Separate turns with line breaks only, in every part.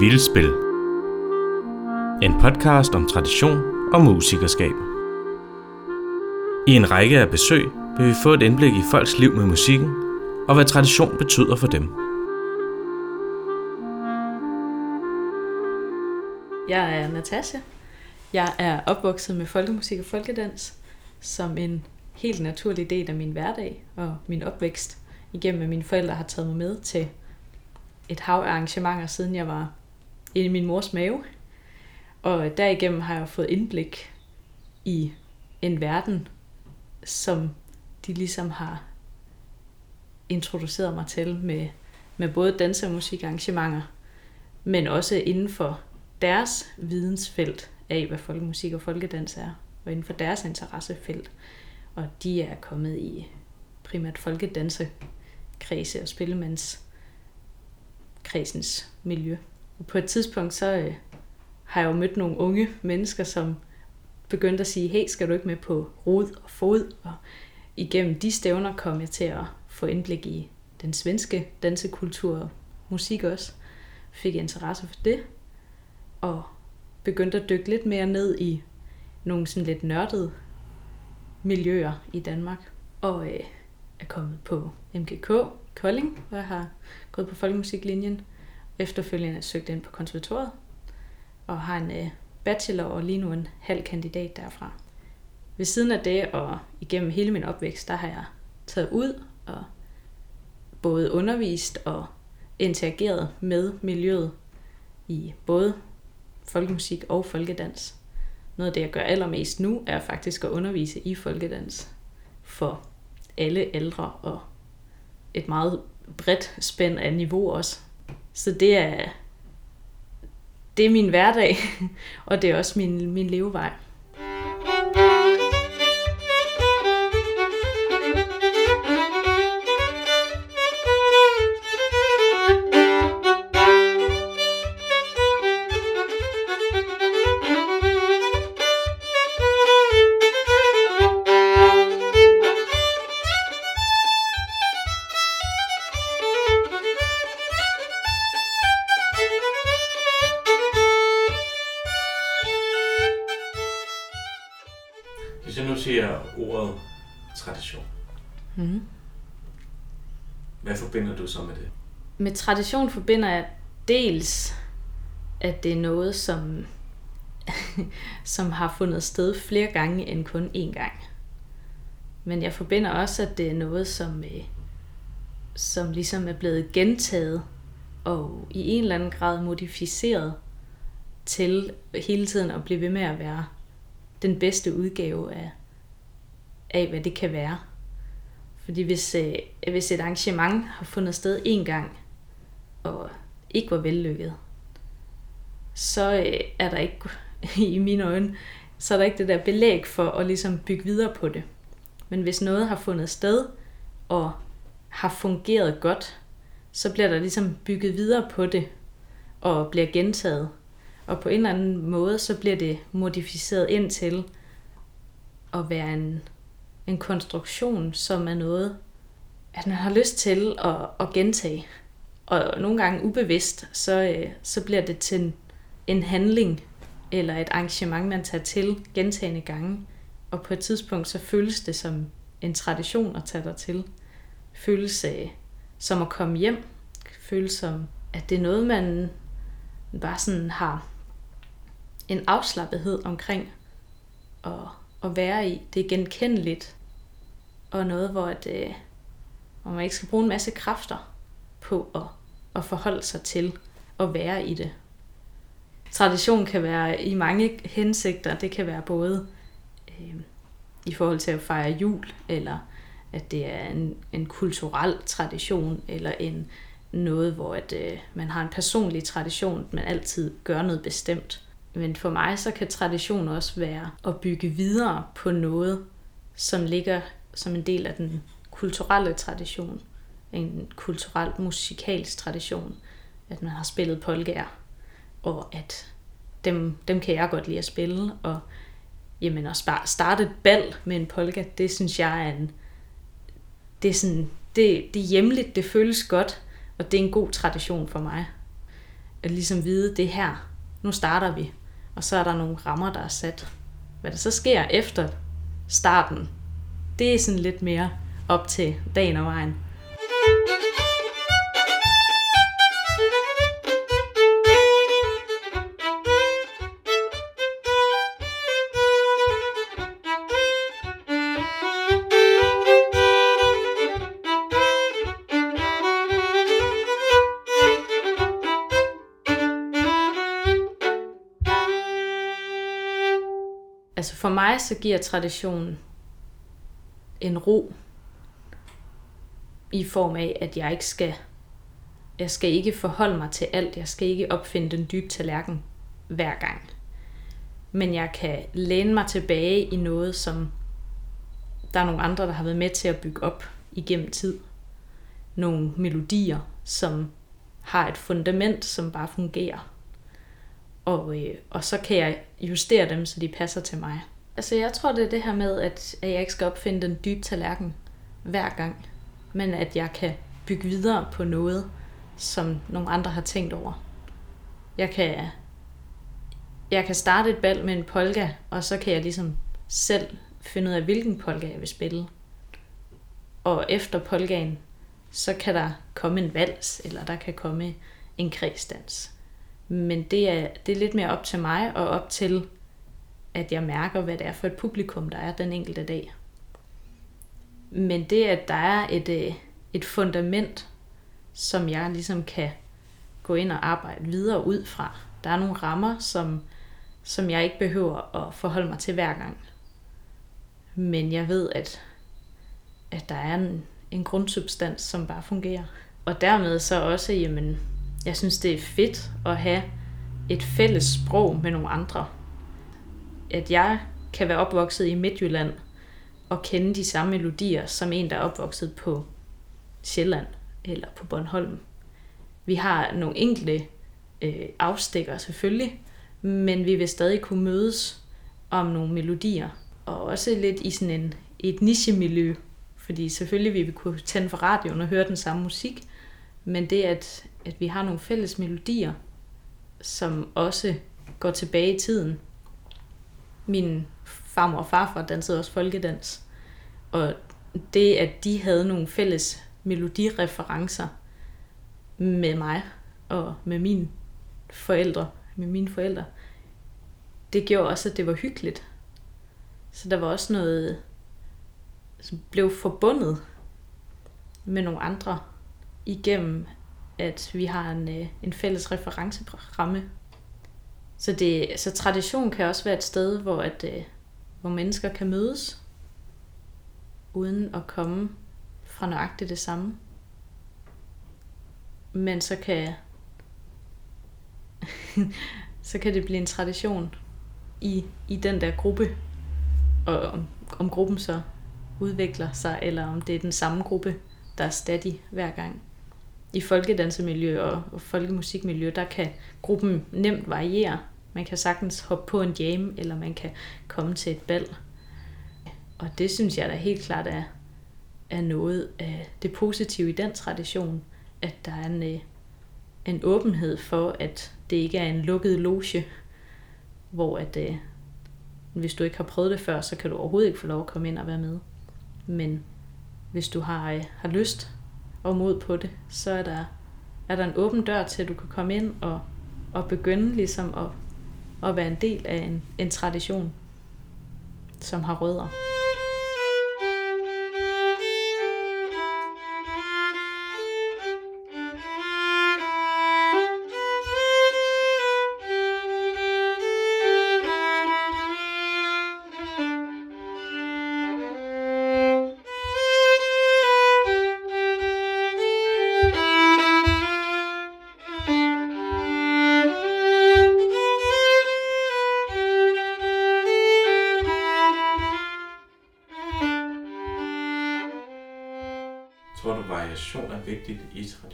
Vildspil. En podcast om tradition og musikerskab. I en række af besøg vil vi få et indblik i folks liv med musikken, og hvad tradition betyder for dem.
Jeg er Natasha. Jeg er opvokset med folkemusik og folkedans som en helt naturlig del af min hverdag og min opvækst, igennem at mine forældre har taget mig med til et hav af arrangementer, siden jeg var i min mors mave. Og derigennem har jeg fået indblik i en verden, som de ligesom har introduceret mig til med, med både danse- og musikarrangementer, men også inden for deres vidensfelt af, hvad folkemusik og folkedans er, og inden for deres interessefelt. Og de er kommet i primært folkedansekredse og spillemandskredsens miljø. Og på et tidspunkt så øh, har jeg jo mødt nogle unge mennesker, som begyndte at sige, hey, skal du ikke med på rod og fod? Og igennem de stævner kom jeg til at få indblik i den svenske dansekultur og musik også. Fik interesse for det, og begyndte at dykke lidt mere ned i nogle sådan lidt nørdede miljøer i Danmark. Og øh, er kommet på MGK Kolding, hvor jeg har gået på folkemusiklinjen. Efterfølgende søgt ind på konservatoriet, og har en øh, bachelor og lige nu en halv kandidat derfra. Ved siden af det og igennem hele min opvækst, der har jeg taget ud og både undervist og interageret med miljøet i både folkemusik og folkedans. Noget af det, jeg gør allermest nu, er faktisk at undervise i folkedans for alle ældre og et meget bredt spænd af niveau også. Så det er, det er min hverdag, og det er også min, min levevej.
Med
tradition forbinder jeg dels, at det er noget, som, som har fundet sted flere gange end kun én gang. Men jeg forbinder også, at det er noget, som, øh, som ligesom er blevet gentaget og i en eller anden grad modificeret til hele tiden at blive ved med at være den bedste udgave af, af hvad det kan være. Fordi hvis, øh, hvis et arrangement har fundet sted en gang, og ikke var vellykket, så øh, er der ikke, i mine øjne, så er der ikke det der belæg for at ligesom bygge videre på det. Men hvis noget har fundet sted, og har fungeret godt, så bliver der ligesom bygget videre på det, og bliver gentaget. Og på en eller anden måde, så bliver det modificeret ind til at være en, en konstruktion, som er noget, at man har lyst til at, at gentage. Og nogle gange ubevidst, så, øh, så bliver det til en, en handling eller et arrangement, man tager til gentagende gange. Og på et tidspunkt, så føles det som en tradition at tage dig til. Føles øh, som at komme hjem. Føles som, at det er noget, man bare sådan har en afslappethed omkring at, at være i. Det er genkendeligt, og noget, hvor, at, øh, hvor man ikke skal bruge en masse kræfter på at, at forholde sig til at være i det. Tradition kan være i mange hensigter. Det kan være både øh, i forhold til at fejre jul, eller at det er en, en kulturel tradition, eller en noget, hvor at, øh, man har en personlig tradition, man altid gør noget bestemt. Men for mig så kan tradition også være at bygge videre på noget, som ligger som en del af den kulturelle tradition. En kulturel musikalsk tradition. At man har spillet polkaer, og at dem, dem kan jeg godt lide at spille. Og jamen at bare starte et bal med en polka, det synes jeg er en... Det er, sådan, det, det er hjemligt, det føles godt, og det er en god tradition for mig. at ligesom vide, det her, nu starter vi, og så er der nogle rammer, der er sat. Hvad der så sker efter starten, det er sådan lidt mere op til dagen og vejen. Altså for mig så giver traditionen en ro i form af, at jeg ikke skal jeg skal ikke forholde mig til alt. Jeg skal ikke opfinde den dybe tallerken hver gang. Men jeg kan læne mig tilbage i noget, som der er nogle andre, der har været med til at bygge op igennem tid. Nogle melodier, som har et fundament, som bare fungerer. Og, øh, og så kan jeg justere dem, så de passer til mig. Altså jeg tror, det er det her med, at, at jeg ikke skal opfinde den dybe tallerken hver gang, men at jeg kan bygge videre på noget, som nogle andre har tænkt over. Jeg kan, jeg kan starte et bal med en polka, og så kan jeg ligesom selv finde ud af, hvilken polka jeg vil spille. Og efter polkaen, så kan der komme en vals, eller der kan komme en kredsdans. Men det er, det er lidt mere op til mig, og op til, at jeg mærker, hvad det er for et publikum, der er den enkelte dag. Men det, at der er et, øh, et fundament, som jeg ligesom kan gå ind og arbejde videre ud fra. Der er nogle rammer, som, som jeg ikke behøver at forholde mig til hver gang. Men jeg ved, at, at der er en, en grundsubstans, som bare fungerer. Og dermed så også, jamen, jeg synes, det er fedt at have et fælles sprog med nogle andre. At jeg kan være opvokset i Midtjylland og kende de samme melodier som en, der er opvokset på Sjælland eller på Bornholm. Vi har nogle enkelte øh, afstikker selvfølgelig, men vi vil stadig kunne mødes om nogle melodier. Og også lidt i sådan en, et nichemiljø, fordi selvfølgelig vil vi kunne tænde for radioen og høre den samme musik, men det at, at vi har nogle fælles melodier, som også går tilbage i tiden. Min farmor og farfar dansede også folkedans, og det, at de havde nogle fælles melodireferencer med mig og med mine forældre, med mine forældre, det gjorde også, at det var hyggeligt. Så der var også noget, som blev forbundet med nogle andre igennem, at vi har en, øh, en fælles referenceramme. Så, det, så tradition kan også være et sted, hvor, at, øh, hvor mennesker kan mødes, uden at komme fra nøjagtigt det samme. Men så kan så kan det blive en tradition i, i den der gruppe, og om, om gruppen så udvikler sig, eller om det er den samme gruppe, der er stadig hver gang. I folkedansemiljø og, og folkemusikmiljø, der kan gruppen nemt variere. Man kan sagtens hoppe på en jam, eller man kan komme til et bal. Og det synes jeg da helt klart er, er noget af det positive i den tradition, at der er en, øh, en åbenhed for, at det ikke er en lukket loge, hvor at, øh, hvis du ikke har prøvet det før, så kan du overhovedet ikke få lov at komme ind og være med. Men hvis du har, øh, har lyst og mod på det, så er der, er der en åben dør til, at du kan komme ind og, og begynde ligesom at, at være en del af en, en tradition, som har rødder.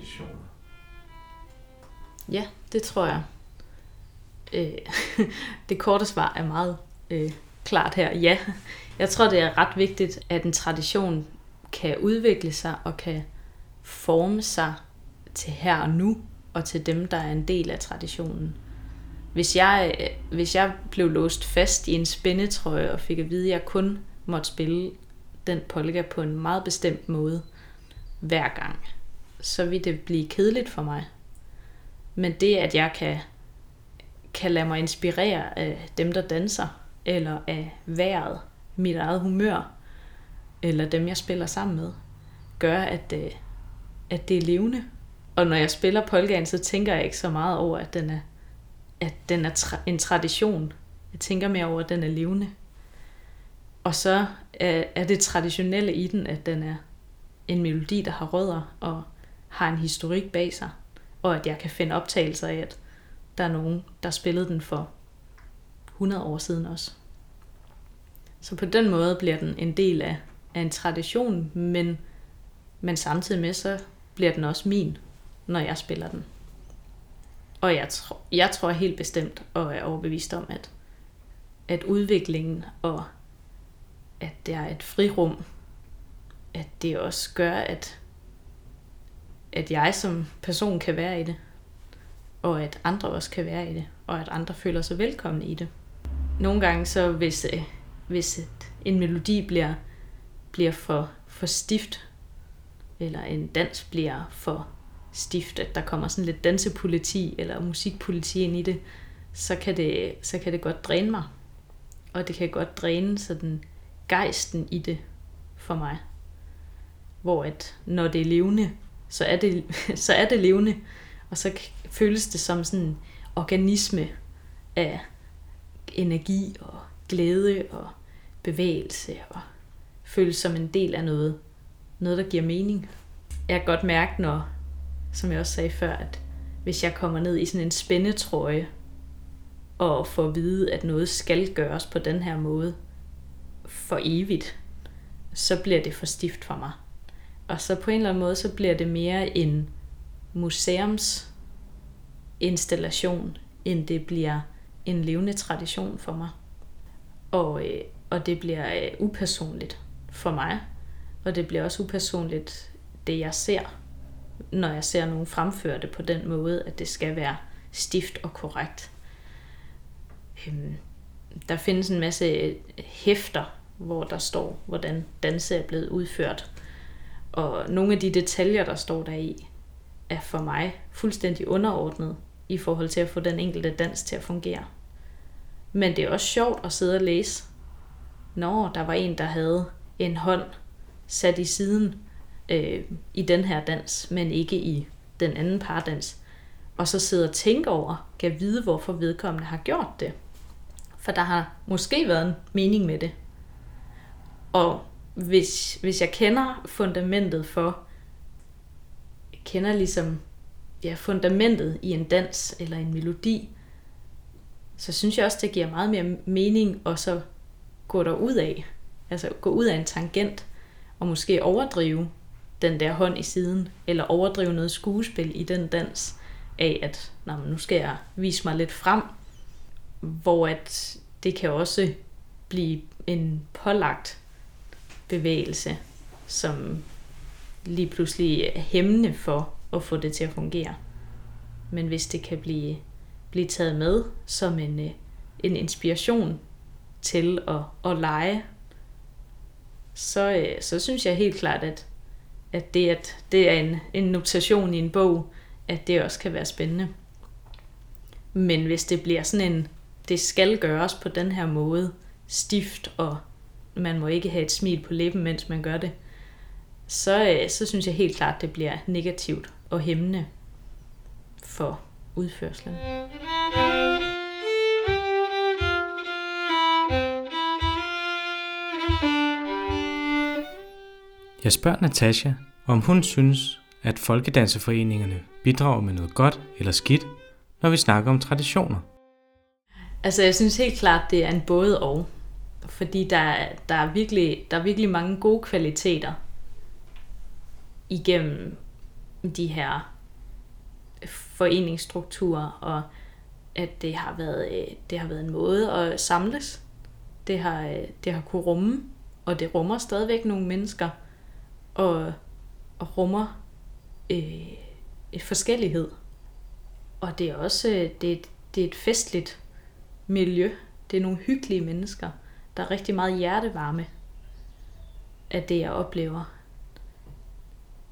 I traditioner?
Ja, det tror jeg. Øh, det korte svar er meget øh, klart her. Ja, jeg tror, det er ret vigtigt, at en tradition kan udvikle sig og kan forme sig til her og nu og til dem, der er en del af traditionen. Hvis jeg, hvis jeg blev låst fast i en spændetrøje og fik at vide, at jeg kun måtte spille den polka på en meget bestemt måde hver gang, så vil det blive kedeligt for mig. Men det, at jeg kan, kan lade mig inspirere af dem, der danser, eller af vejret, mit eget humør, eller dem, jeg spiller sammen med, gør, at, øh, at det er levende. Og når jeg spiller polkaen, så tænker jeg ikke så meget over, at den er, at den er tra- en tradition. Jeg tænker mere over, at den er levende. Og så er, er det traditionelle i den, at den er en melodi, der har rødder og har en historik bag sig. Og at jeg kan finde optagelser af, at der er nogen, der spillede den for 100 år siden også. Så på den måde bliver den en del af, af en tradition, men, men samtidig med, så bliver den også min, når jeg spiller den. Og jeg, tro, jeg tror helt bestemt og er overbevist om, at, at udviklingen og at der er et frirum, at det også gør, at, at jeg som person kan være i det, og at andre også kan være i det, og at andre føler sig velkomne i det. Nogle gange så, hvis, øh, hvis en melodi bliver, bliver for, for stift, eller en dans bliver for stift, at der kommer sådan lidt dansepoliti eller musikpoliti ind i det, så kan det, så kan det godt dræne mig. Og det kan godt dræne sådan gejsten i det for mig. Hvor at når det er levende, så er det, så er det levende, og så føles det som sådan en organisme af energi og glæde og bevægelse og føles som en del af noget, noget der giver mening. Jeg kan godt mærke, når, som jeg også sagde før, at hvis jeg kommer ned i sådan en spændetrøje og får at vide, at noget skal gøres på den her måde for evigt, så bliver det for stift for mig. Og så på en eller anden måde, så bliver det mere en museumsinstallation, end det bliver en levende tradition for mig. Og, øh, og det bliver øh, upersonligt for mig. Og det bliver også upersonligt, det jeg ser, når jeg ser nogen fremføre det på den måde, at det skal være stift og korrekt. Øhm, der findes en masse øh, hæfter, hvor der står, hvordan danse er blevet udført. Og nogle af de detaljer, der står der i, er for mig fuldstændig underordnet i forhold til at få den enkelte dans til at fungere. Men det er også sjovt at sidde og læse, når der var en, der havde en hånd sat i siden øh, i den her dans, men ikke i den anden pardans. Og så sidde og tænke over, kan vide, hvorfor vedkommende har gjort det. For der har måske været en mening med det. Og hvis, hvis jeg kender fundamentet for, kender ligesom ja, fundamentet i en dans eller en melodi, så synes jeg også, det giver meget mere mening at så gå derud af. Altså gå ud af en tangent og måske overdrive den der hånd i siden, eller overdrive noget skuespil i den dans af, at Nå, nu skal jeg vise mig lidt frem, hvor at det kan også blive en pålagt bevægelse, som lige pludselig er hæmmende for at få det til at fungere. Men hvis det kan blive, blive taget med som en, øh, en inspiration til at, at lege, så, øh, så synes jeg helt klart, at, at det, at det er en, en notation i en bog, at det også kan være spændende. Men hvis det bliver sådan en, det skal gøres på den her måde, stift, og man må ikke have et smil på læben, mens man gør det, så, øh, så synes jeg helt klart, det bliver negativt og hæmmende for udførslen.
Jeg spørger Natasha, om hun synes, at folkedanseforeningerne bidrager med noget godt eller skidt, når vi snakker om traditioner.
Altså, jeg synes helt klart, det er en både og. Fordi der, der, er virkelig, der er virkelig mange gode kvaliteter igennem de her foreningsstrukturer, og at det har været, øh, det har været en måde at samles. Det har, øh, det har kunne rumme, og det rummer stadigvæk nogle mennesker, og, og rummer øh, et forskellighed. og det er også øh, det det er et festligt miljø. Det er nogle hyggelige mennesker. Der er rigtig meget hjertevarme af det, jeg oplever.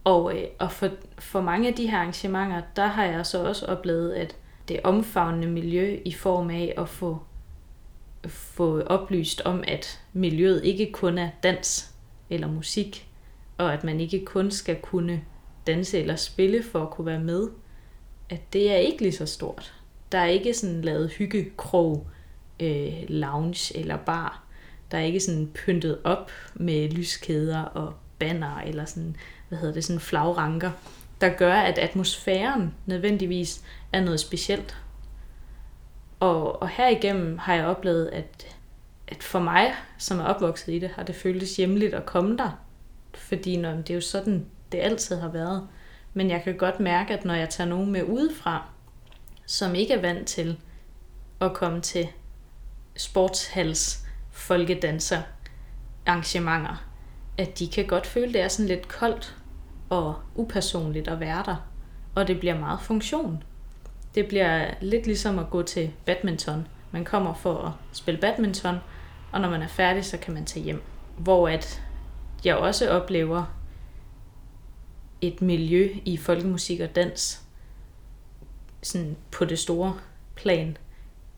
Og, øh, og for, for mange af de her arrangementer, der har jeg så også oplevet, at det omfavnende miljø i form af at få, få oplyst om, at miljøet ikke kun er dans eller musik, og at man ikke kun skal kunne danse eller spille for at kunne være med, at det er ikke lige så stort. Der er ikke sådan lavet hyggekrog, øh, lounge eller bar. Der er ikke sådan pyntet op med lyskæder og banner eller sådan, hvad hedder det, sådan flagranker, der gør, at atmosfæren nødvendigvis er noget specielt. Og, og herigennem har jeg oplevet, at, at for mig, som er opvokset i det, har det føltes hjemligt at komme der. Fordi når, det er jo sådan, det altid har været. Men jeg kan godt mærke, at når jeg tager nogen med udefra, som ikke er vant til at komme til sportshals folkedanser arrangementer, at de kan godt føle, det er sådan lidt koldt og upersonligt at være der. Og det bliver meget funktion. Det bliver lidt ligesom at gå til badminton. Man kommer for at spille badminton, og når man er færdig, så kan man tage hjem. Hvor at jeg også oplever et miljø i folkemusik og dans, sådan på det store plan,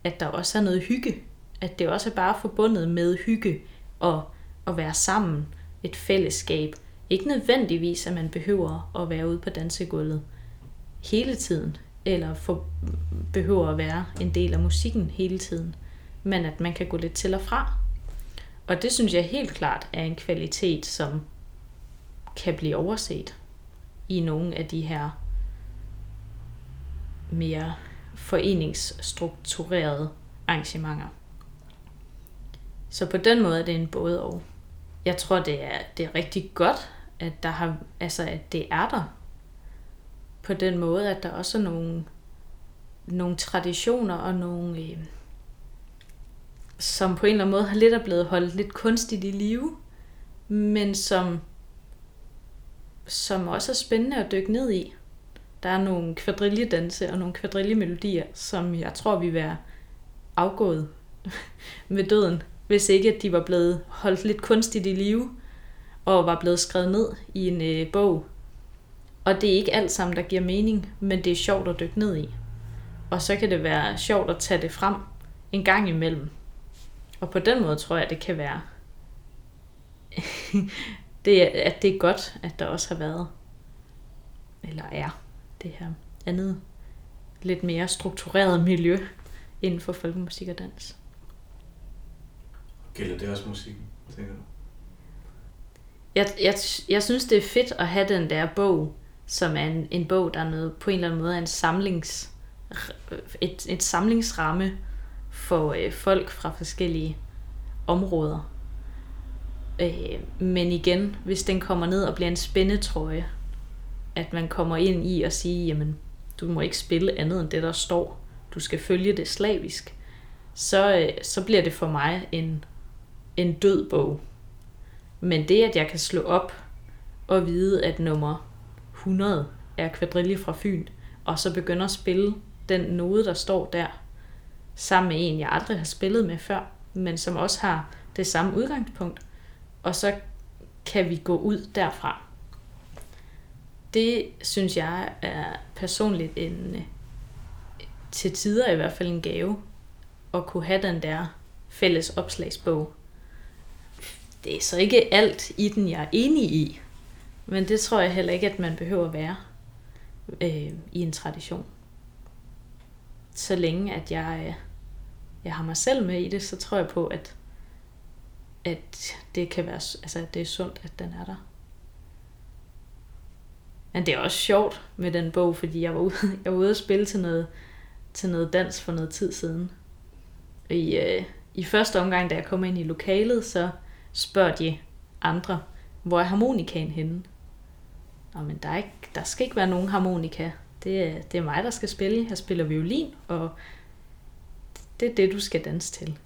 at der også er noget hygge. At det også er bare forbundet med hygge og at være sammen, et fællesskab. Ikke nødvendigvis, at man behøver at være ude på dansegulvet hele tiden, eller for, behøver at være en del af musikken hele tiden, men at man kan gå lidt til og fra. Og det synes jeg helt klart er en kvalitet, som kan blive overset i nogle af de her mere foreningsstrukturerede arrangementer. Så på den måde er det en både og. Jeg tror, det er, det er rigtig godt, at, der har, altså, at det er der. På den måde, at der også er nogle, nogle traditioner og nogle, øh, som på en eller anden måde har lidt er blevet holdt lidt kunstigt i live, men som, som også er spændende at dykke ned i. Der er nogle kvadrilledanse og nogle kvadrillemelodier, som jeg tror, vi vil være afgået med døden, hvis ikke at de var blevet holdt lidt kunstigt i live, og var blevet skrevet ned i en øh, bog. Og det er ikke alt sammen, der giver mening, men det er sjovt at dykke ned i. Og så kan det være sjovt at tage det frem en gang imellem. Og på den måde tror jeg, det kan være, det, at det er godt, at der også har været, eller er, det her andet, lidt mere struktureret miljø inden for folkemusik og dans.
Gælder det også musikken, tænker du?
Jeg, jeg, jeg synes, det er fedt at have den der bog, som er en, en bog, der er noget, på en eller anden måde er en samlings, et, et samlingsramme for øh, folk fra forskellige områder. Øh, men igen, hvis den kommer ned og bliver en spændetrøje, at man kommer ind i og sige, jamen, du må ikke spille andet end det, der står. Du skal følge det slavisk. Så, øh, så bliver det for mig en en død bog. Men det, at jeg kan slå op og vide, at nummer 100 er kvadrille fra Fyn, og så begynde at spille den node, der står der, sammen med en, jeg aldrig har spillet med før, men som også har det samme udgangspunkt, og så kan vi gå ud derfra. Det synes jeg er personligt en, til tider i hvert fald en gave, at kunne have den der fælles opslagsbog, det er så ikke alt i den, jeg er enig i. Men det tror jeg heller ikke, at man behøver at være øh, i en tradition. Så længe at jeg, øh, jeg har mig selv med i det, så tror jeg på, at, at det kan være, altså, at det er sundt, at den er der. Men det er også sjovt med den bog, fordi jeg var ude, jeg var ude at spille til noget, til noget dans for noget tid siden. I, øh, I første omgang, da jeg kom ind i lokalet, så spørger de andre, hvor er harmonikaen henne? Nå, men der, er ikke, der skal ikke være nogen harmonika. Det er, det er mig, der skal spille. Jeg spiller violin, og det er det, du skal danse til.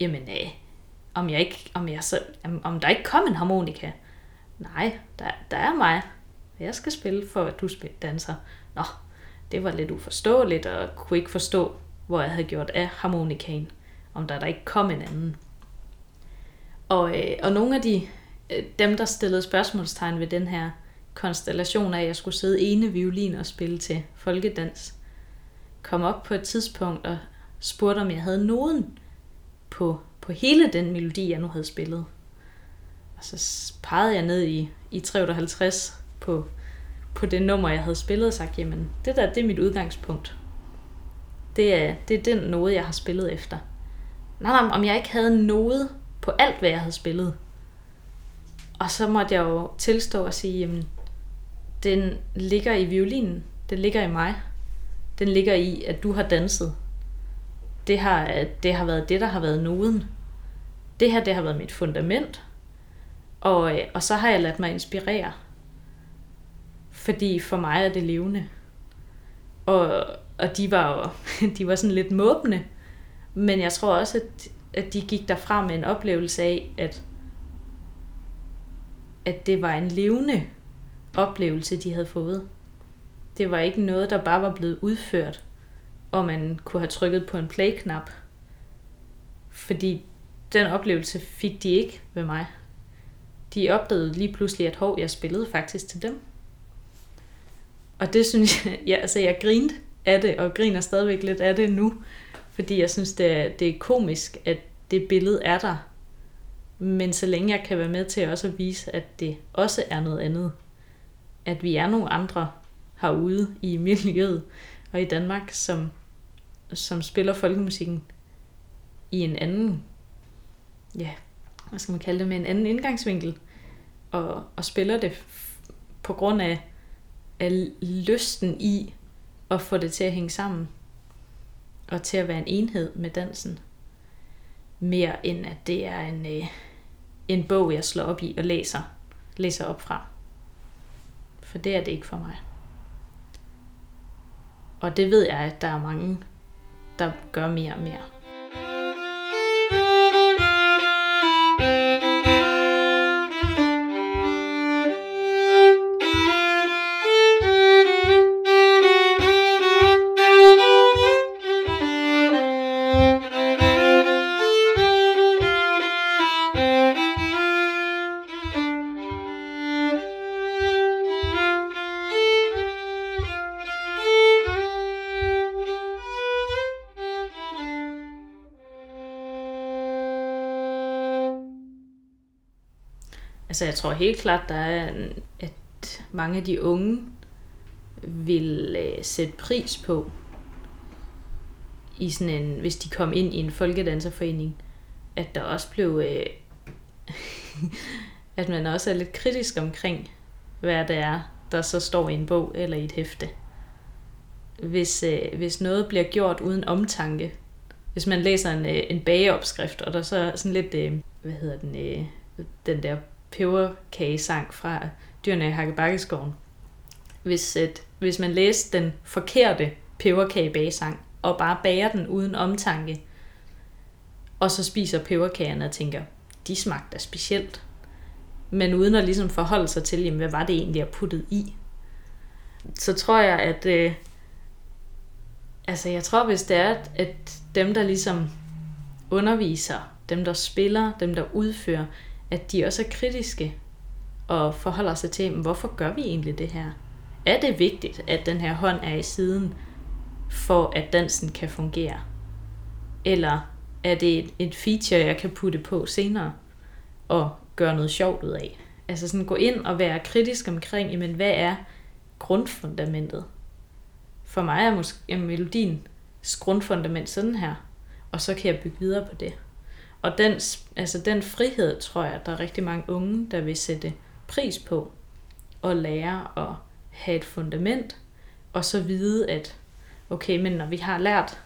Jamen, øh, om, jeg ikke, om, jeg så, om der ikke kom en harmonika? Nej, der, der er mig. Jeg skal spille for, at du danser. Nå, det var lidt uforståeligt, og kunne ikke forstå, hvor jeg havde gjort af harmonikaen, om der der ikke kom en anden. Og, øh, og nogle af de, øh, dem, der stillede spørgsmålstegn ved den her konstellation af, at jeg skulle sidde ene violin og spille til folkedans, kom op på et tidspunkt og spurgte, om jeg havde noden på, på hele den melodi, jeg nu havde spillet. Og så pegede jeg ned i, i 350 på, på det nummer, jeg havde spillet, og sagt, jamen, det der, det er mit udgangspunkt. Det er, det er den node, jeg har spillet efter. Nej, nej, om jeg ikke havde noget på alt, hvad jeg havde spillet. Og så måtte jeg jo tilstå og sige, jamen, den ligger i violinen. Den ligger i mig. Den ligger i, at du har danset. Det har, det har været det, der har været noden. Det her, det har været mit fundament. Og, øh, og så har jeg ladt mig inspirere. Fordi for mig er det levende. Og, og de var jo de var sådan lidt måbne. Men jeg tror også, at, at de gik derfra med en oplevelse af, at, at det var en levende oplevelse, de havde fået. Det var ikke noget, der bare var blevet udført, og man kunne have trykket på en play-knap. Fordi den oplevelse fik de ikke ved mig. De opdagede lige pludselig, at hov, jeg spillede faktisk til dem. Og det synes jeg, ja, altså jeg grinte af det, og griner stadigvæk lidt af det nu, fordi jeg synes, det er, det er komisk, at det billede er der. Men så længe jeg kan være med til også at vise, at det også er noget andet. At vi er nogle andre herude i miljøet og i Danmark, som, som spiller folkemusikken i en anden, ja, hvad skal man kalde det, med en anden indgangsvinkel. Og, og spiller det på grund af, af lysten i at få det til at hænge sammen. Og til at være en enhed med dansen. Mere end at det er en, øh, en bog, jeg slår op i og læser, læser op fra. For det er det ikke for mig. Og det ved jeg, at der er mange, der gør mere og mere. Altså jeg tror helt klart, der er, at mange af de unge vil øh, sætte pris på, i sådan en, hvis de kom ind i en folkedanserforening, at der også blev, øh, at man også er lidt kritisk omkring, hvad det er, der så står i en bog eller i et hæfte. Hvis, øh, hvis noget bliver gjort uden omtanke, hvis man læser en, øh, en bageopskrift, og der så er sådan lidt, øh, hvad hedder den, øh, den der peberkagesang fra Dyrene i Hakkebakkeskoven. Hvis, et, hvis man læser den forkerte peberkagebagesang, og bare bager den uden omtanke, og så spiser peberkagerne og tænker, de smagte specielt. Men uden at ligesom forholde sig til, jamen, hvad var det egentlig, jeg puttede i. Så tror jeg, at øh, altså jeg tror, hvis det er, at dem, der ligesom underviser, dem, der spiller, dem, der udfører, at de også er kritiske og forholder sig til, hvorfor gør vi egentlig det her? Er det vigtigt, at den her hånd er i siden, for at dansen kan fungere? Eller er det et, et feature, jeg kan putte på senere og gøre noget sjovt ud af? Altså sådan gå ind og være kritisk omkring, men hvad er grundfundamentet? For mig er måske melodien grundfundament sådan her, og så kan jeg bygge videre på det. Og den, altså den frihed, tror jeg, der er rigtig mange unge, der vil sætte pris på at lære at have et fundament, og så vide, at okay, men når vi har lært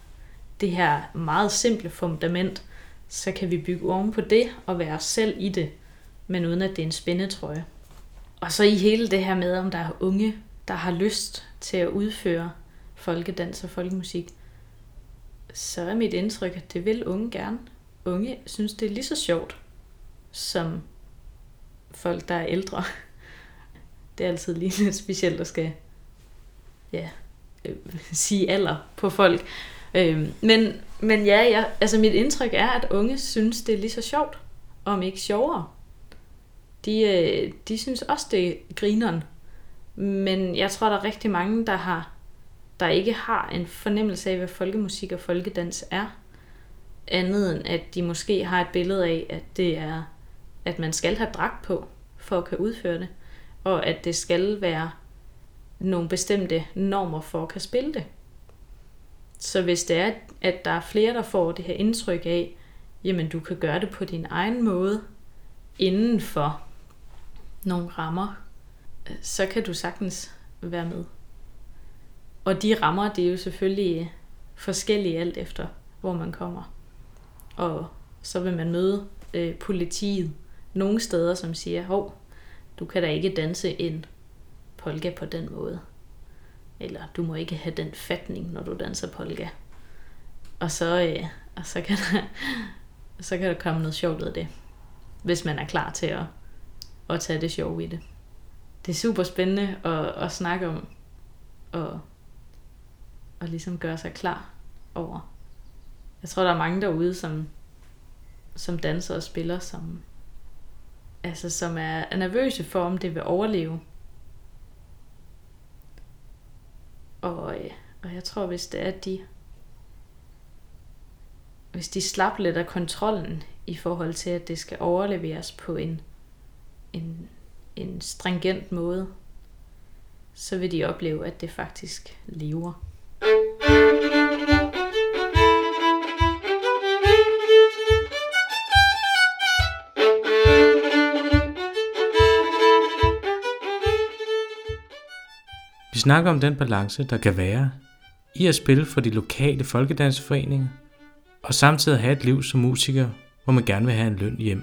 det her meget simple fundament, så kan vi bygge oven på det og være os selv i det, men uden at det er en spændetrøje. Og så i hele det her med, om der er unge, der har lyst til at udføre folkedans og folkemusik, så er mit indtryk, at det vil unge gerne unge synes, det er lige så sjovt som folk, der er ældre. Det er altid lige lidt specielt at skal ja, øh, sige alder på folk. Øh, men, men ja, jeg, altså mit indtryk er, at unge synes, det er lige så sjovt, om ikke sjovere. De, øh, de synes også, det er grineren. Men jeg tror, der er rigtig mange, der har der ikke har en fornemmelse af, hvad folkemusik og folkedans er. Andet end, at de måske har et billede af, at det er, at man skal have dragt på, for at kunne udføre det. Og at det skal være nogle bestemte normer for at kan spille det. Så hvis det er, at der er flere, der får det her indtryk af, jamen du kan gøre det på din egen måde, inden for nogle rammer, så kan du sagtens være med. Og de rammer, det er jo selvfølgelig forskellige alt efter, hvor man kommer. Og så vil man møde øh, politiet nogle steder, som siger, hov, du kan da ikke danse en polka på den måde. Eller du må ikke have den fatning, når du danser polka. Og så, øh, og så, kan der, så kan der komme noget sjovt ud af det. Hvis man er klar til at, at tage det sjov i det. Det er super spændende at, at snakke om. Og, og ligesom gøre sig klar over. Jeg tror, der er mange derude, som, som danser og spiller, som, altså, som er nervøse for, om det vil overleve. Og, øh, og jeg tror, hvis det er, at de, hvis de slap lidt af kontrollen i forhold til, at det skal overleveres på en, en, en stringent måde, så vil de opleve, at det faktisk lever.
Vi snakker om den balance, der kan være i at spille for de lokale folkedansforeninger, og samtidig have et liv som musiker, hvor man gerne vil have en løn hjem.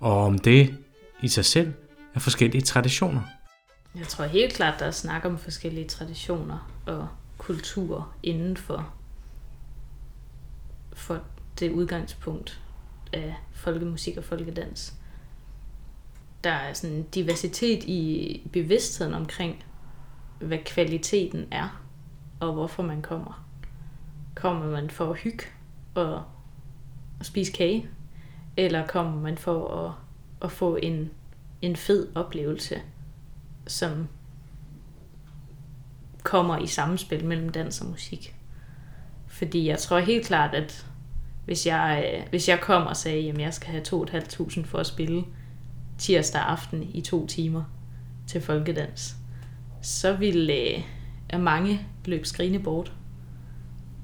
Og om det i sig selv er forskellige traditioner.
Jeg tror helt klart, der er snak om forskellige traditioner og kulturer inden for, for det udgangspunkt af folkemusik og folkedans. Der er sådan en diversitet i bevidstheden omkring, hvad kvaliteten er, og hvorfor man kommer. Kommer man for at hygge og, og spise kage, eller kommer man for at, at få en, en fed oplevelse, som kommer i samspil mellem dans og musik. Fordi jeg tror helt klart, at hvis jeg, hvis jeg kom og sagde, at jeg skal have 2.500 for at spille tirsdag aften i to timer til folkedans, så ville øh, mange løbe skrigende bort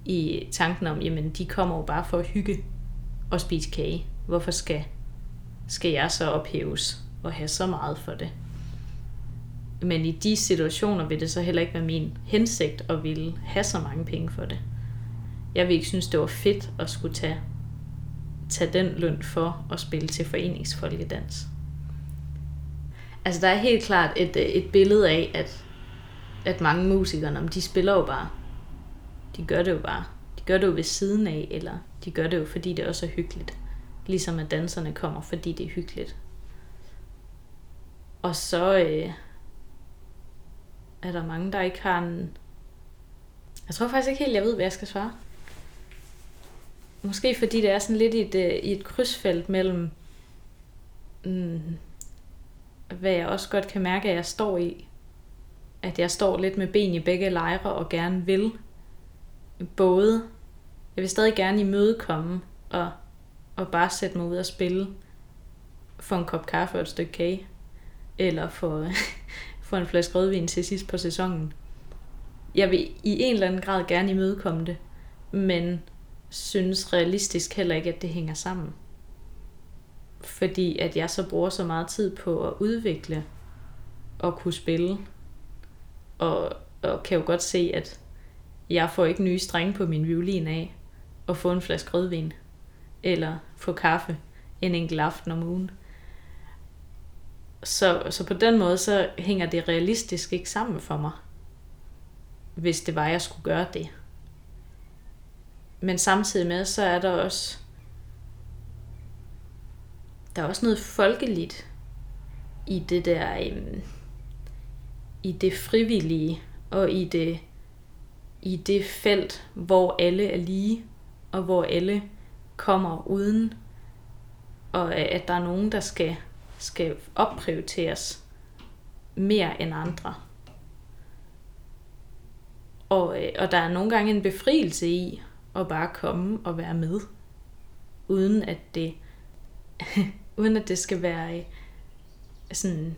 i tanken om, jamen de kommer jo bare for at hygge og spise kage. Hvorfor skal, skal jeg så ophæves og have så meget for det? Men i de situationer vil det så heller ikke være min hensigt at ville have så mange penge for det. Jeg vil ikke synes, det var fedt at skulle tage, tage den løn for at spille til foreningsfolkedans. Altså der er helt klart et, øh, et billede af, at at mange musikere, de spiller jo bare. De gør det jo bare. De gør det jo ved siden af, eller de gør det jo, fordi det også er hyggeligt. Ligesom at danserne kommer, fordi det er hyggeligt. Og så øh, er der mange, der ikke har en... Jeg tror faktisk ikke helt, jeg ved, hvad jeg skal svare. Måske fordi det er sådan lidt i et, øh, i et krydsfelt mellem, mm, hvad jeg også godt kan mærke, at jeg står i, at jeg står lidt med ben i begge lejre og gerne vil både, jeg vil stadig gerne imødekomme og, og bare sætte mig ud og spille for en kop kaffe og et stykke kage, eller for, for en flaske rødvin til sidst på sæsonen. Jeg vil i en eller anden grad gerne imødekomme det, men synes realistisk heller ikke, at det hænger sammen. Fordi at jeg så bruger så meget tid på at udvikle og kunne spille, og, og kan jo godt se, at jeg får ikke nye strenge på min violin af at få en flaske rødvin, eller få kaffe en enkelt aften om ugen. Så, så på den måde, så hænger det realistisk ikke sammen for mig, hvis det var, jeg skulle gøre det. Men samtidig med, så er der også der er også noget folkeligt i det der øhm, i det frivillige og i det i det felt, hvor alle er lige, og hvor alle kommer uden, og at der er nogen, der skal, skal opprioriteres mere end andre. Og, øh, og der er nogle gange en befrielse i at bare komme og være med, uden at det, uden at det skal være øh, sådan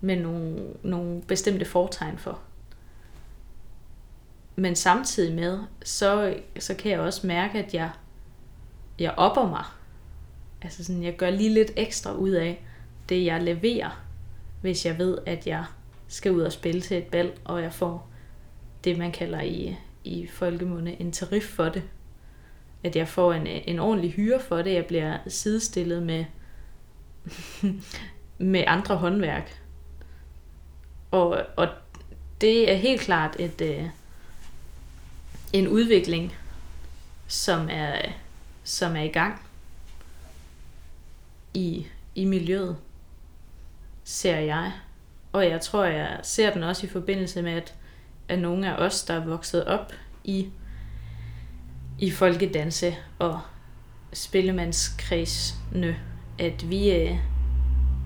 med nogle, nogle bestemte fortegn for. Men samtidig med, så, så kan jeg også mærke, at jeg, jeg opper mig. Altså sådan, jeg gør lige lidt ekstra ud af det, jeg leverer, hvis jeg ved, at jeg skal ud og spille til et bal, og jeg får det, man kalder i, i folkemunde en tarif for det. At jeg får en, en ordentlig hyre for det. Jeg bliver sidestillet med, med andre håndværk. Og, og det er helt klart et, øh, en udvikling, som er, som er i gang i, i miljøet, ser jeg. Og jeg tror, jeg ser den også i forbindelse med, at, at nogle af os, der er vokset op i, i folkedanse og spillemandskredsene, at vi, øh,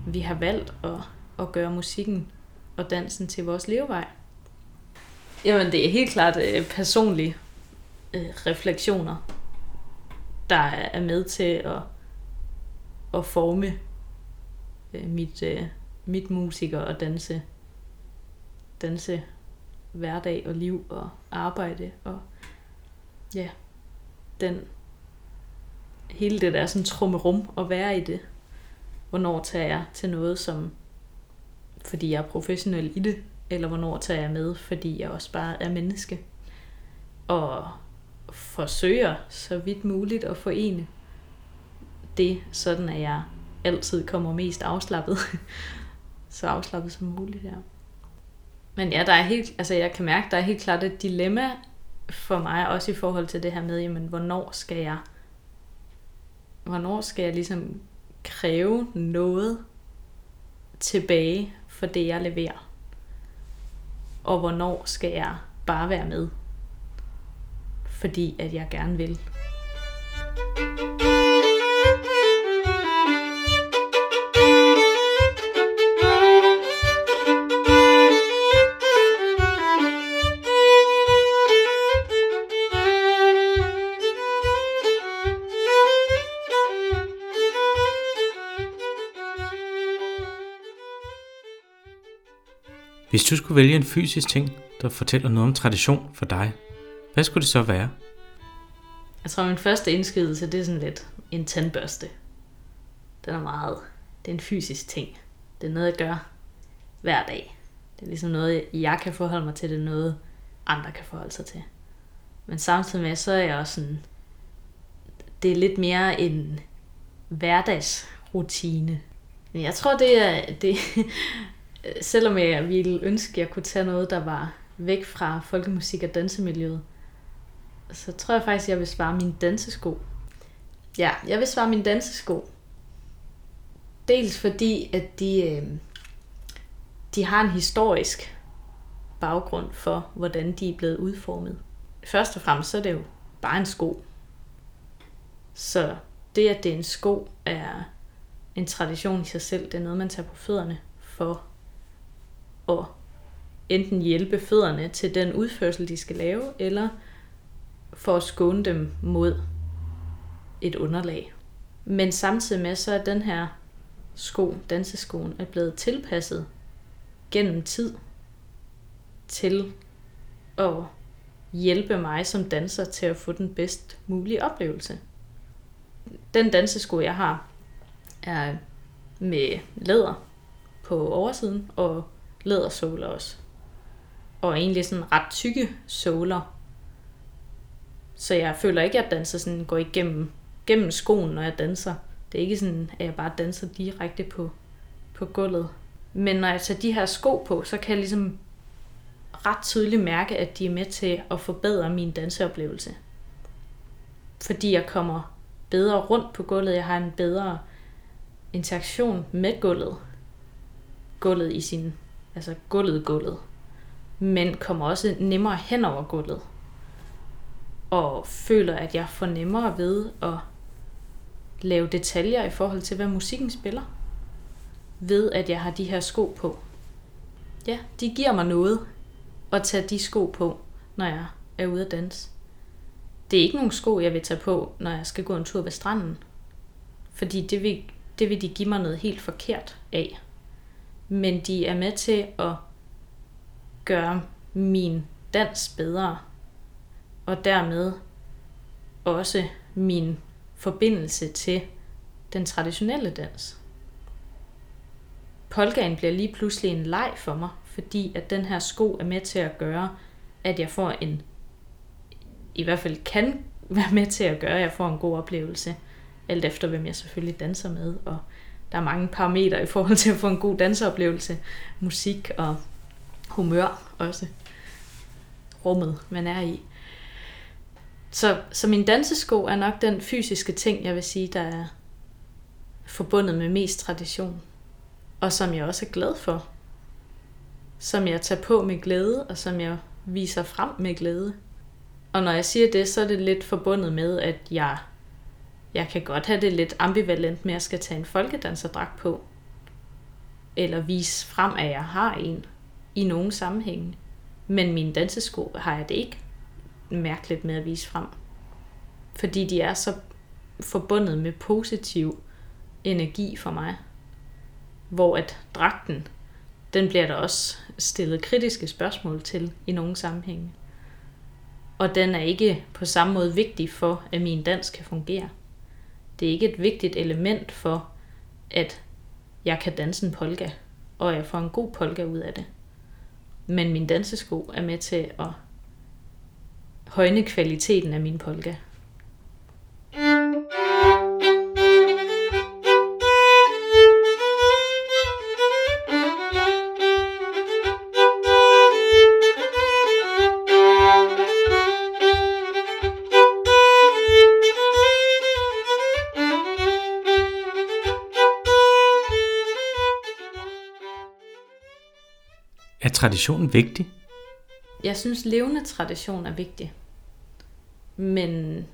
vi har valgt at, at gøre musikken og dansen til vores levevej. Jamen, det er helt klart øh, personlige øh, refleksioner, der er med til at, at forme øh, mit, øh, mit musiker og danse, danse hverdag og liv og arbejde og ja, den hele det der sådan trummerum og være i det. Hvornår tager jeg til noget, som fordi jeg er professionel i det, eller hvornår tager jeg med, fordi jeg også bare er menneske. Og forsøger så vidt muligt at forene det, sådan at jeg altid kommer mest afslappet. så afslappet som muligt, ja. Men ja, der er helt, altså jeg kan mærke, der er helt klart et dilemma for mig, også i forhold til det her med, jamen, hvornår skal jeg, hvornår skal jeg ligesom kræve noget tilbage for det, jeg leverer? Og hvornår skal jeg bare være med? Fordi at jeg gerne vil.
Hvis du skulle vælge en fysisk ting, der fortæller noget om tradition for dig, hvad skulle det så være?
Jeg tror, min første indskydelse, det er sådan lidt en tandbørste. Den er meget, det er en fysisk ting. Det er noget, jeg gør hver dag. Det er ligesom noget, jeg kan forholde mig til, det er noget, andre kan forholde sig til. Men samtidig med, så er jeg også sådan, det er lidt mere en hverdagsrutine. Men jeg tror, det er, det, Øh, selvom jeg ville ønske, at jeg kunne tage noget, der var væk fra folkemusik og dansemiljøet, så tror jeg faktisk, at jeg vil svare min dansesko. Ja, jeg vil svare min dansesko. Dels fordi, at de, øh, de har en historisk baggrund for, hvordan de er blevet udformet. Først og fremmest så er det jo bare en sko. Så det, at det er en sko, er en tradition i sig selv. Det er noget, man tager på fødderne for at enten hjælpe fødderne til den udførsel, de skal lave, eller for at skåne dem mod et underlag. Men samtidig med, så er den her sko, danseskoen, er blevet tilpasset gennem tid til at hjælpe mig som danser til at få den bedst mulige oplevelse. Den dansesko, jeg har, er med læder på oversiden og lædersåler også. Og egentlig sådan ret tykke såler. Så jeg føler ikke, at jeg danser sådan, går igennem gennem skoen, når jeg danser. Det er ikke sådan, at jeg bare danser direkte på, på gulvet. Men når jeg tager de her sko på, så kan jeg ligesom ret tydeligt mærke, at de er med til at forbedre min danseoplevelse. Fordi jeg kommer bedre rundt på gulvet, jeg har en bedre interaktion med gulvet. Gulvet i sin altså gulvet gulvet, men kommer også nemmere hen over gulvet. og føler, at jeg får nemmere ved at lave detaljer i forhold til, hvad musikken spiller. Ved, at jeg har de her sko på. Ja, de giver mig noget at tage de sko på, når jeg er ude at danse. Det er ikke nogen sko, jeg vil tage på, når jeg skal gå en tur ved stranden. Fordi det vil, det vil de give mig noget helt forkert af. Men de er med til at gøre min dans bedre. Og dermed også min forbindelse til den traditionelle dans. Polkaen bliver lige pludselig en leg for mig, fordi at den her sko er med til at gøre, at jeg får en, i hvert fald kan være med til at gøre, at jeg får en god oplevelse, alt efter hvem jeg selvfølgelig danser med, og der er mange parametre i forhold til at få en god danseoplevelse, musik og humør også, rummet man er i. Så, så min dansesko er nok den fysiske ting, jeg vil sige, der er forbundet med mest tradition. Og som jeg også er glad for. Som jeg tager på med glæde, og som jeg viser frem med glæde. Og når jeg siger det, så er det lidt forbundet med, at jeg, jeg kan godt have det lidt ambivalent med, at jeg skal tage en folkedanserdragt på. Eller vise frem, at jeg har en i nogen sammenhæng. Men mine dansesko har jeg det ikke mærkeligt med at vise frem. Fordi de er så forbundet med positiv energi for mig. Hvor at dragten, den bliver der også stillet kritiske spørgsmål til i nogle sammenhænge. Og den er ikke på samme måde vigtig for, at min dans kan fungere. Det er ikke et vigtigt element for, at jeg kan danse en polka, og jeg får en god polka ud af det. Men min dansesko er med til at højne kvaliteten af min polka.
Traditionen vigtig?
Jeg synes, levende tradition er vigtig. Men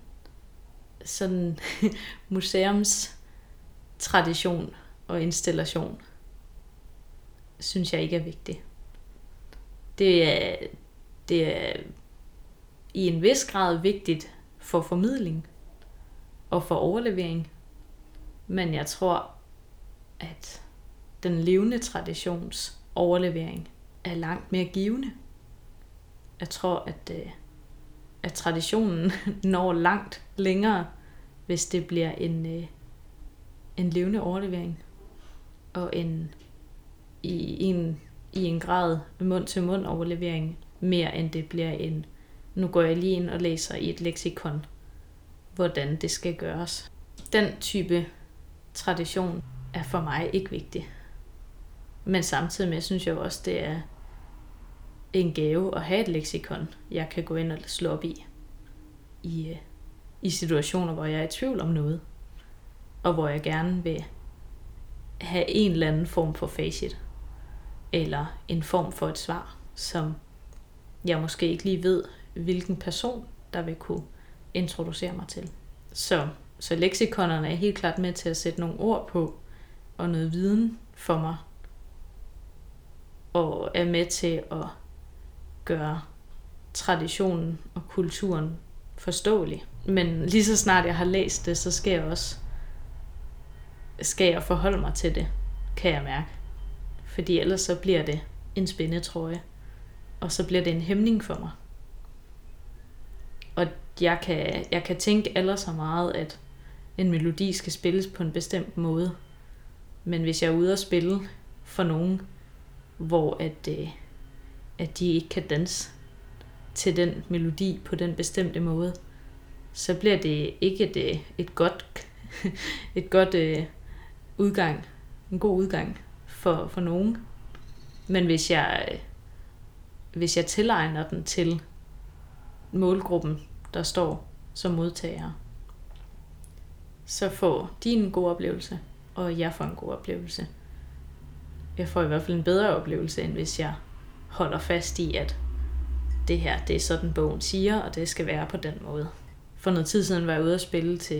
sådan museums tradition og installation synes jeg ikke er vigtig. Det er, det er i en vis grad vigtigt for formidling og for overlevering. Men jeg tror, at den levende traditions overlevering er langt mere givende. Jeg tror, at, øh, at traditionen når langt længere, hvis det bliver en, øh, en levende overlevering. Og en i en, i en grad mund-til-mund overlevering, mere end det bliver en, nu går jeg lige ind og læser i et leksikon, hvordan det skal gøres. Den type tradition er for mig ikke vigtig. Men samtidig med, synes jeg også, det er en gave at have et leksikon, jeg kan gå ind og slå op i. I, øh, i situationer, hvor jeg er i tvivl om noget. Og hvor jeg gerne vil have en eller anden form for facit. Eller en form for et svar, som jeg måske ikke lige ved, hvilken person, der vil kunne introducere mig til. Så, så leksikonerne er helt klart med til at sætte nogle ord på, og noget viden for mig, og er med til at gøre traditionen og kulturen forståelig. Men lige så snart jeg har læst det, så skal jeg også skal jeg forholde mig til det, kan jeg mærke. Fordi ellers så bliver det en spændetrøje, og så bliver det en hæmning for mig. Og jeg kan, jeg kan tænke aller så meget, at en melodi skal spilles på en bestemt måde. Men hvis jeg er ude og spille for nogen, hvor at, øh, at de ikke kan danse til den melodi på den bestemte måde, så bliver det ikke et, øh, et godt, et godt øh, udgang, en god udgang for, for nogen. Men hvis jeg, øh, hvis jeg tilegner den til målgruppen, der står som modtager, så får de en god oplevelse, og jeg får en god oplevelse jeg får i hvert fald en bedre oplevelse, end hvis jeg holder fast i, at det her, det er sådan bogen siger, og det skal være på den måde. For noget tid siden var jeg ude at spille til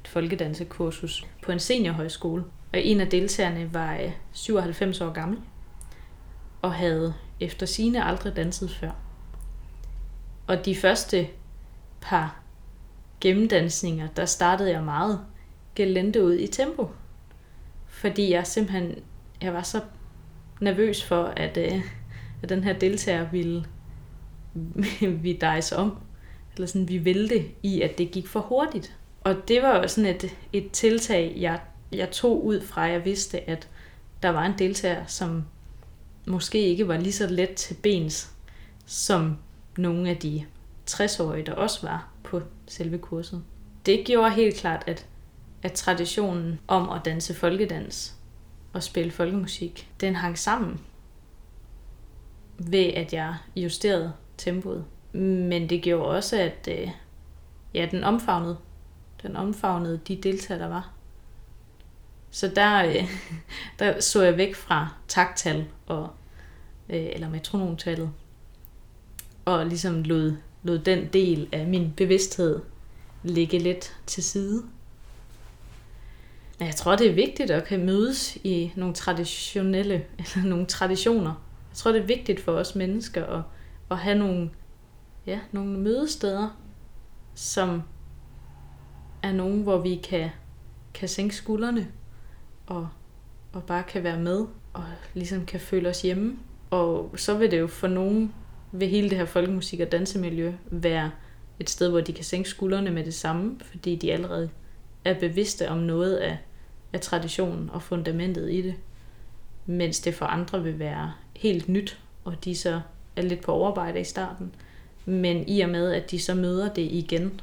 et folkedansekursus på en seniorhøjskole, og en af deltagerne var øh, 97 år gammel, og havde efter sine aldrig danset før. Og de første par gennemdansninger, der startede jeg meget gelente ud i tempo. Fordi jeg simpelthen jeg var så nervøs for, at, øh, at den her deltager ville vi dejse om. Eller sådan, vi vælte i, at det gik for hurtigt. Og det var jo sådan et, et tiltag, jeg, jeg tog ud fra, jeg vidste, at der var en deltager, som måske ikke var lige så let til bens, som nogle af de 60-årige, der også var på selve kurset. Det gjorde helt klart, at, at traditionen om at danse folkedans og spille folkemusik, den hang sammen ved, at jeg justerede tempoet. Men det gjorde også, at øh, ja, den omfavnede. Den omfavnede de deltagere, der var. Så der, øh, der så jeg væk fra taktal og, øh, eller metronomtallet og ligesom lod, lod den del af min bevidsthed ligge lidt til side. Jeg tror, det er vigtigt at kan mødes i nogle traditionelle, eller nogle traditioner. Jeg tror, det er vigtigt for os mennesker at, at have nogle, ja, nogle mødesteder, som er nogen, hvor vi kan, kan sænke skuldrene og, og bare kan være med og ligesom kan føle os hjemme. Og så vil det jo for nogen ved hele det her folkemusik- og dansemiljø være et sted, hvor de kan sænke skuldrene med det samme, fordi de allerede er bevidste om noget af, af traditionen og fundamentet i det. Mens det for andre vil være helt nyt, og de så er lidt på overarbejde i starten. Men i og med, at de så møder det igen,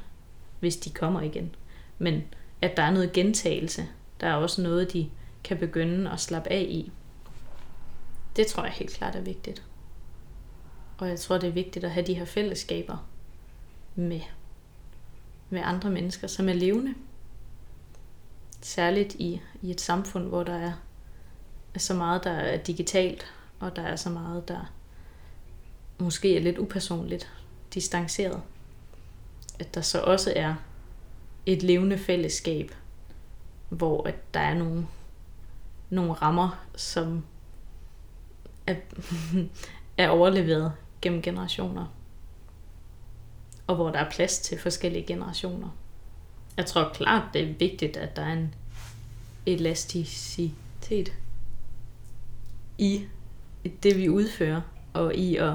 hvis de kommer igen. Men at der er noget gentagelse. Der er også noget, de kan begynde at slappe af i. Det tror jeg helt klart er vigtigt. Og jeg tror, det er vigtigt at have de her fællesskaber med, med andre mennesker, som er levende. Særligt i, i et samfund, hvor der er, er så meget, der er digitalt, og der er så meget, der måske er lidt upersonligt, distanceret. At der så også er et levende fællesskab, hvor at der er nogle, nogle rammer, som er, er overleveret gennem generationer. Og hvor der er plads til forskellige generationer. Jeg tror klart, det er vigtigt, at der er en elasticitet i det, vi udfører, og i at,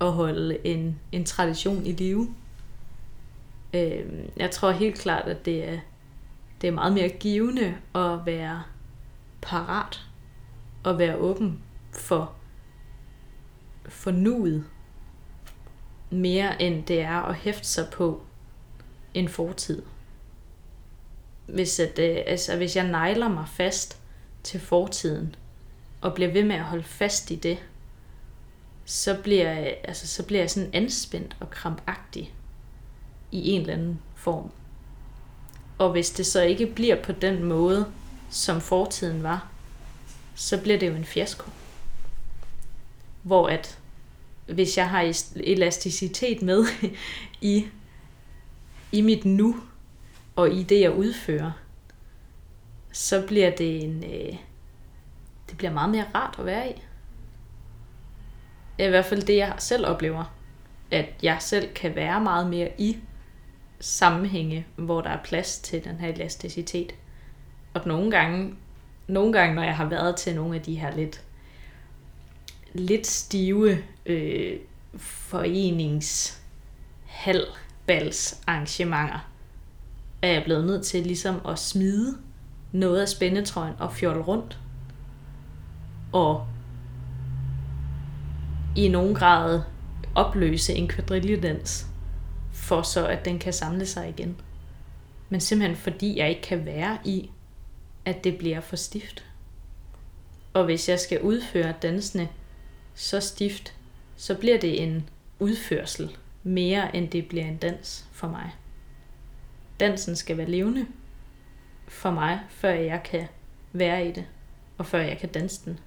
at holde en, en tradition i live. Øh, jeg tror helt klart, at det er, det er meget mere givende at være parat og være åben for for nuet, mere end det er at hæfte sig på en fortid. Hvis, at, øh, altså, hvis jeg nejler mig fast til fortiden, og bliver ved med at holde fast i det, så bliver, altså, så bliver jeg sådan anspændt og krampagtig i en eller anden form. Og hvis det så ikke bliver på den måde, som fortiden var, så bliver det jo en fiasko. Hvor at hvis jeg har elasticitet med i, i mit nu og i det, jeg udfører, så bliver det en... Øh, det bliver meget mere rart at være i. I hvert fald det, jeg selv oplever. At jeg selv kan være meget mere i sammenhænge, hvor der er plads til den her elasticitet. Og nogle gange, nogle gange, når jeg har været til nogle af de her lidt lidt stive øh, forenings halvbals er jeg blevet nødt til ligesom at smide noget af spændetrøjen og fjolle rundt. Og i nogen grad opløse en kvadrilledans, for så at den kan samle sig igen. Men simpelthen fordi jeg ikke kan være i, at det bliver for stift. Og hvis jeg skal udføre dansene så stift, så bliver det en udførsel mere end det bliver en dans for mig. Dansen skal være levende for mig, før jeg kan være i det, og før jeg kan danse den.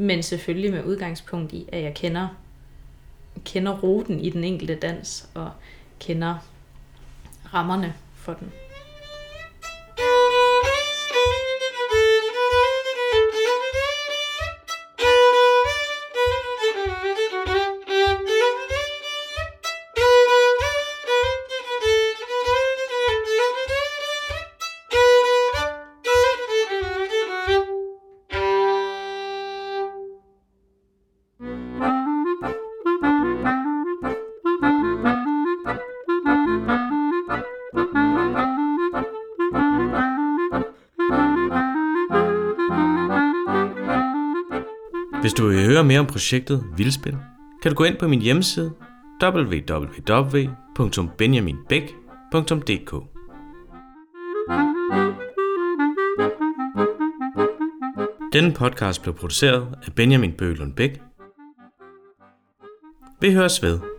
Men selvfølgelig med udgangspunkt i, at jeg kender, kender ruten i den enkelte dans og kender rammerne for den.
Høre mere om projektet Vildspil, kan du gå ind på min hjemmeside www.benjaminbæk.dk Denne podcast blev produceret af Benjamin Bøgelund Bæk. Vi høres ved.